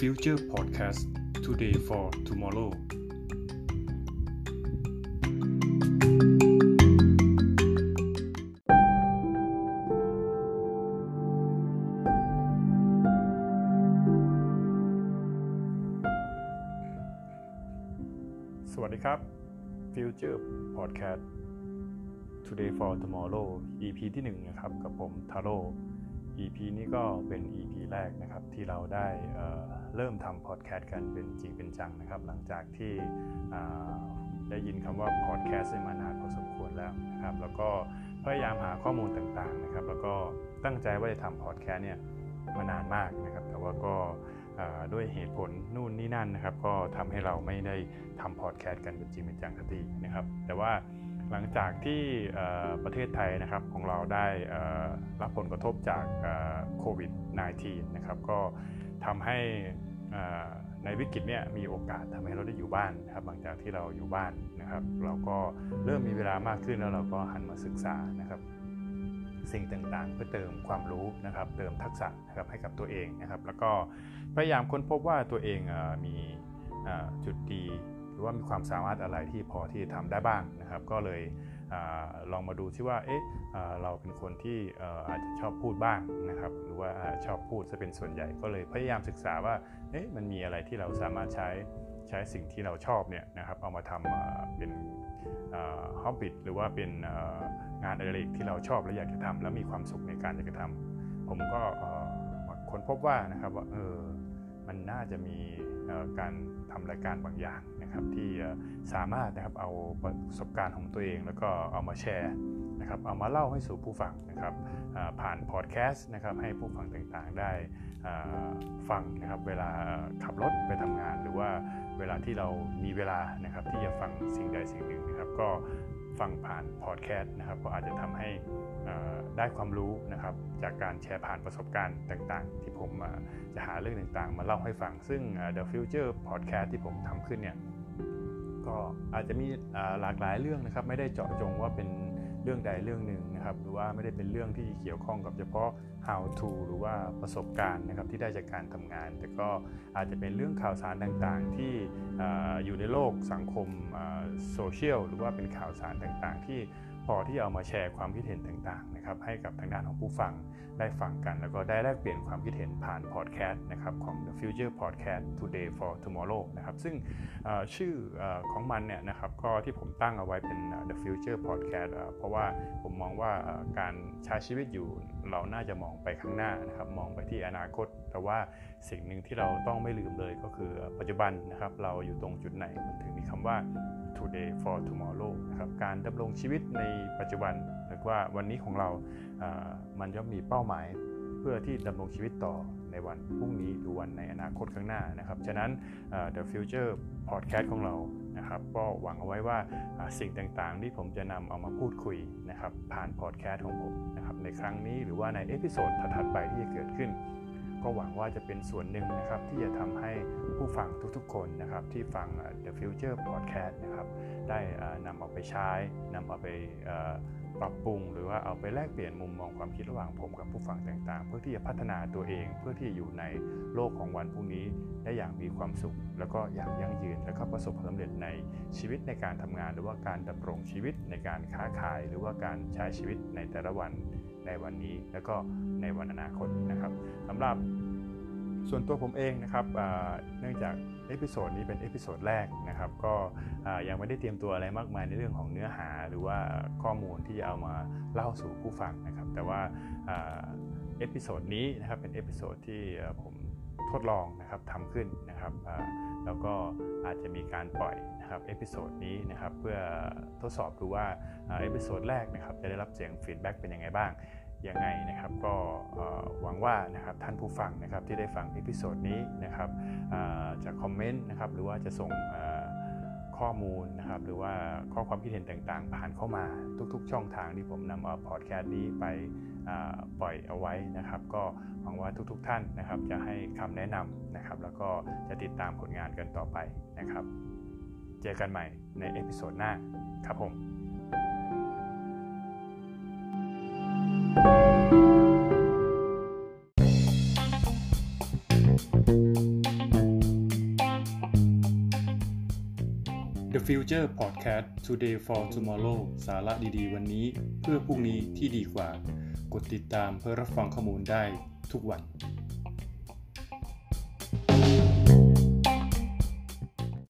Future Podcast Today for Tomorrow สวัสดีครับ Future Podcast Today for Tomorrow EP ที่ 1 นะครับ กับผมทาโร่ EP นี้ก็เป็น EP แรกนะครับที่เราได้เริ่มทำพอดแคสต์กันเป็นจริงเป็นจังนะครับ หลังจากที่ได้ยินคำว่าพอดแคสต์มานานพอสมควรแล้วนะครับ แล้วก็พยายามหาข้อมูลต่างๆนะครับ แล้วก็ตั้งใจว่าจะทำพอดแคสต์เนี่ยมานานมากนะครับ แต่ว่าก็ด้วยเหตุผลนู่นนี่นั่นนะครับ ก็ทำให้เราไม่ได้ทำพอดแคสต์กันเป็นจริงเป็นจังสักทีนะครับ แต่ว่า หลังจากที่ประเทศไทยนะครับของเราได้รับผลกระทบจากโควิด -19 นะครับก็ทำให้ในวิกฤตเนี่ยมีโอกาสทำให้เราได้อยู่บ้านนะครับหลังจากที่เราอยู่บ้านนะครับ เราก็เริ่มมีเวลามากขึ้นแล้วเราก็หันมาศึกษานะครับ สิ่งต่างๆ เพื่อเติมความรู้นะครับ เติมทักษะนะครับให้กับตัวเองนะครับ แล้วก็พยายามค้นพบว่าตัวเองมีจุดดี รือว่ามีความสามารถอะไรที่พอที่จะทำได้บ้างนะครับ ก็เลยอลองมาดูที่ว่าเอ๊ะเราเป็นคนที่อาจจะชอบพูดบ้างนะครับ หรือว่าชอบพูดจะเป็นส่วนใหญ่ก็เลยพยายามศึกษาว่าเอ๊ะมันมีอะไรที่เราสามารถใช้ใช้สิ่งที่เราชอบเนี่ยนะครับเอามาทำเป็นฮอบบิทหรือว่าเป็นงานอะไรกที่เราชอบและอยากจะทำแล้วมีความสุขในการอยากจะทำผมก็ค้นพบว่านะครับว่าเออ มันน่าจะมีการทำรายการบางอย่างนะครับที่สามารถนะครับเอาประสบการณ์ของตัวเอง แล้วก็เอามาแชร์นะครับเอามาเล่าให้สู่ผู้ฟังนะครับผ่านพอดแคสต์นะครับให้ผู้ฟังต่างๆได้ฟังนะครับเวลาขับรถไปทำงาน หรือว่าเวลาที่เรามีเวลานะครับที่จะฟังสิ่งใดสิ่งหนึ่งนะครับก็ ฟังผ่านพอดแคสต์นะครับ ก็อาจจะทำให้ได้ความรู้นะครับ จากการแชร์ผ่านประสบการณ์ต่างๆ ที่ผมจะหาเรื่องต่างๆ มาเล่าให้ฟัง ซึ่ง The Future Podcast ที่ผมทำขึ้นเนี่ยก็อาจจะมีหลากหลายเรื่องนะครับ ไม่ได้เจาะจงว่าเป็น เรื่องใดเรื่องหนึ่งนะครับ หรือว่าไม่ได้เป็นเรื่องที่เกี่ยวข้องกับเฉพาะ how to หรือว่าประสบการณ์นะครับที่ได้จากการทำงาน แต่ก็อาจจะเป็นเรื่องข่าวสารต่างๆ ที่อยู่ในโลกสังคมโซเชียลหรือว่าเป็นข่าวสารต่างๆ ที่ อที่เอามาแชร์ความคิดเห็นต่างๆนะครับให้กับทางด้านของผู้ฟังได้ฟังกัน แล้วก็ได้แลกเปลี่ยนความคิดเห็นผ่านพอดแคสต์นะครับของ The Future Podcast Today for Tomorrow นะครับซึ่งชื่อของมันเนี่ยนะครับก็ที่ผมตั้งเอาไว้เป็น The Future Podcast เพราะว่าผมมองว่าการใช้ชีวิตอยู่เราน่าจะมองไปข้างหน้านะครับมองไปที่อนาคต แต่ว่าสิ่งหนึ่งที่เราต้องไม่ลืมเลยก็คือปัจจุบันนะครับเราอยู่ตรงจุดไหนมันถึงมีคำว่า today for tomorrow นะครับการดำรงชีวิตในปัจจุบันหรือว่าวันนี้ของเรามันจะมีเป้าหมายเพื่อที่ดำรงชีวิตต่อในวันพรุ่งนี้หรือวันในอนาคตข้างหน้านะครับ ฉะนั้น The Future Podcast ของเรานะครับก็หวังเอาไว้ว่าสิ่งต่างๆ ที่ผมจะนำเอามาพูดคุยนะครับผ่านพอดแคสต์ของผมนะครับในครั้งนี้หรือว่าใน episode ถัดๆไปที่จะเกิดขึ้น ก็หวังว่าจะเป็นส่วนหนึ่งนะครับที่จะทำให้ผู้ฟังทุกๆคนนะครับที่ฟัง The Future Podcast นะครับได้นำเอาไปใช้นำเอาไปปรับปรุง หรือว่าเอาไปแลกเปลี่ยนมุมมองความคิดระหว่างผมกับผู้ฟังต่างๆ เพื่อที่จะพัฒนาตัวเอง เพื่อที่จะอยู่ในโลกของวันพรุ่งนี้ได้อย่างมีความสุข แล้วก็อย่างยั่งยืน แล้วก็ประสบความสำเร็จในชีวิตในการทำงาน หรือว่าการดำรงชีวิตในการค้าขาย หรือว่าการใช้ชีวิตในแต่ละวันในวันนี้ แล้วก็ในวันอนาคตนะครับ สำหรับส่วนตัวผมเองนะครับเนื่องจาก episode นี้เป็น episode แรกนะครับก็ยังไม่ได้เตรียมตัวอะไรมากมายในเรื่องของเนื้อหาหรือว่าข้อมูลที่จะเอามาเล่าสู่ผู้ฟังนะครับ แต่ว่า episode นี้นะครับเป็น episode ที่ผมทดลองนะครับทำขึ้นนะครับแล้วก็อาจจะมีการปล่อยนะครับ episode นี้นะครับเพื่อทดสอบดูว่าepisode แรกนะครับจะได้รับเสียง feedback เป็นยังไงบ้าง ยังไงนะครับก็หวังว่านะครับท่านผู้ฟังนะครับที่ได้ฟัง episode นี้นะครับจะ comment นะครับหรือว่าจะส่งข้อมูลนะครับหรือว่าข้อความคิดเห็นต่างๆ ผ่านเข้ามาทุกๆ ช่องทางที่ผมนำเอาพอดแคสต์นี้ไปปล่อยเอาไว้นะครับ ก็หวังว่าทุกๆท่านนะครับ จะให้คำแนะนำนะครับ แล้วก็จะติดตามผลงานกันต่อไปนะครับ เจอกันใหม่ในเอพิโซดหน้าครับผม The Future Podcast Today for Tomorrow สาระดีๆ วันนี้เพื่อพรุ่งนี้ที่ดีกว่า กดติดตามเพื่อรับฟังข้อมูลได้ทุกวัน